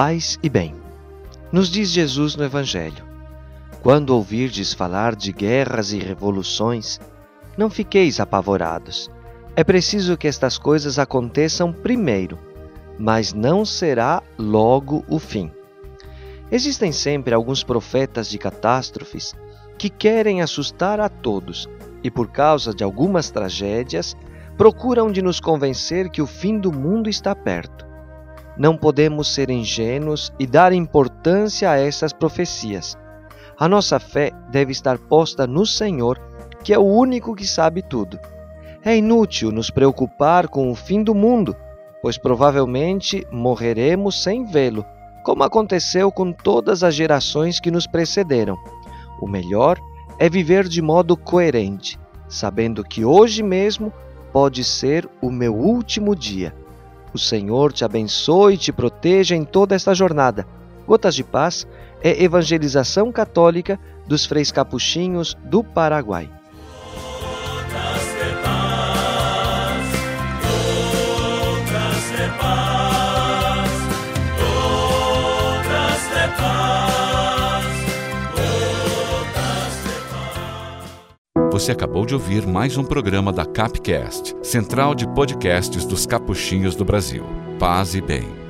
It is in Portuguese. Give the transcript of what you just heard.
Paz e bem. Nos diz Jesus no Evangelho: Quando ouvirdes falar de guerras e revoluções, não fiqueis apavorados. É preciso que estas coisas aconteçam primeiro, mas não será logo o fim. Existem sempre alguns profetas de catástrofes que querem assustar a todos e, por causa de algumas tragédias, procuram de nos convencer que o fim do mundo está perto. Não podemos ser ingênuos e dar importância a essas profecias. A nossa fé deve estar posta no Senhor, que é o único que sabe tudo. É inútil nos preocupar com o fim do mundo, pois provavelmente morreremos sem vê-lo, como aconteceu com todas as gerações que nos precederam. O melhor é viver de modo coerente, sabendo que hoje mesmo pode ser o meu último dia. O Senhor te abençoe e te proteja em toda esta jornada. Gotas de Paz é evangelização católica dos freis capuchinhos do Paraguai. Você acabou de ouvir mais um programa da Capcast, central de podcasts dos capuchinhos do Brasil. Paz e bem.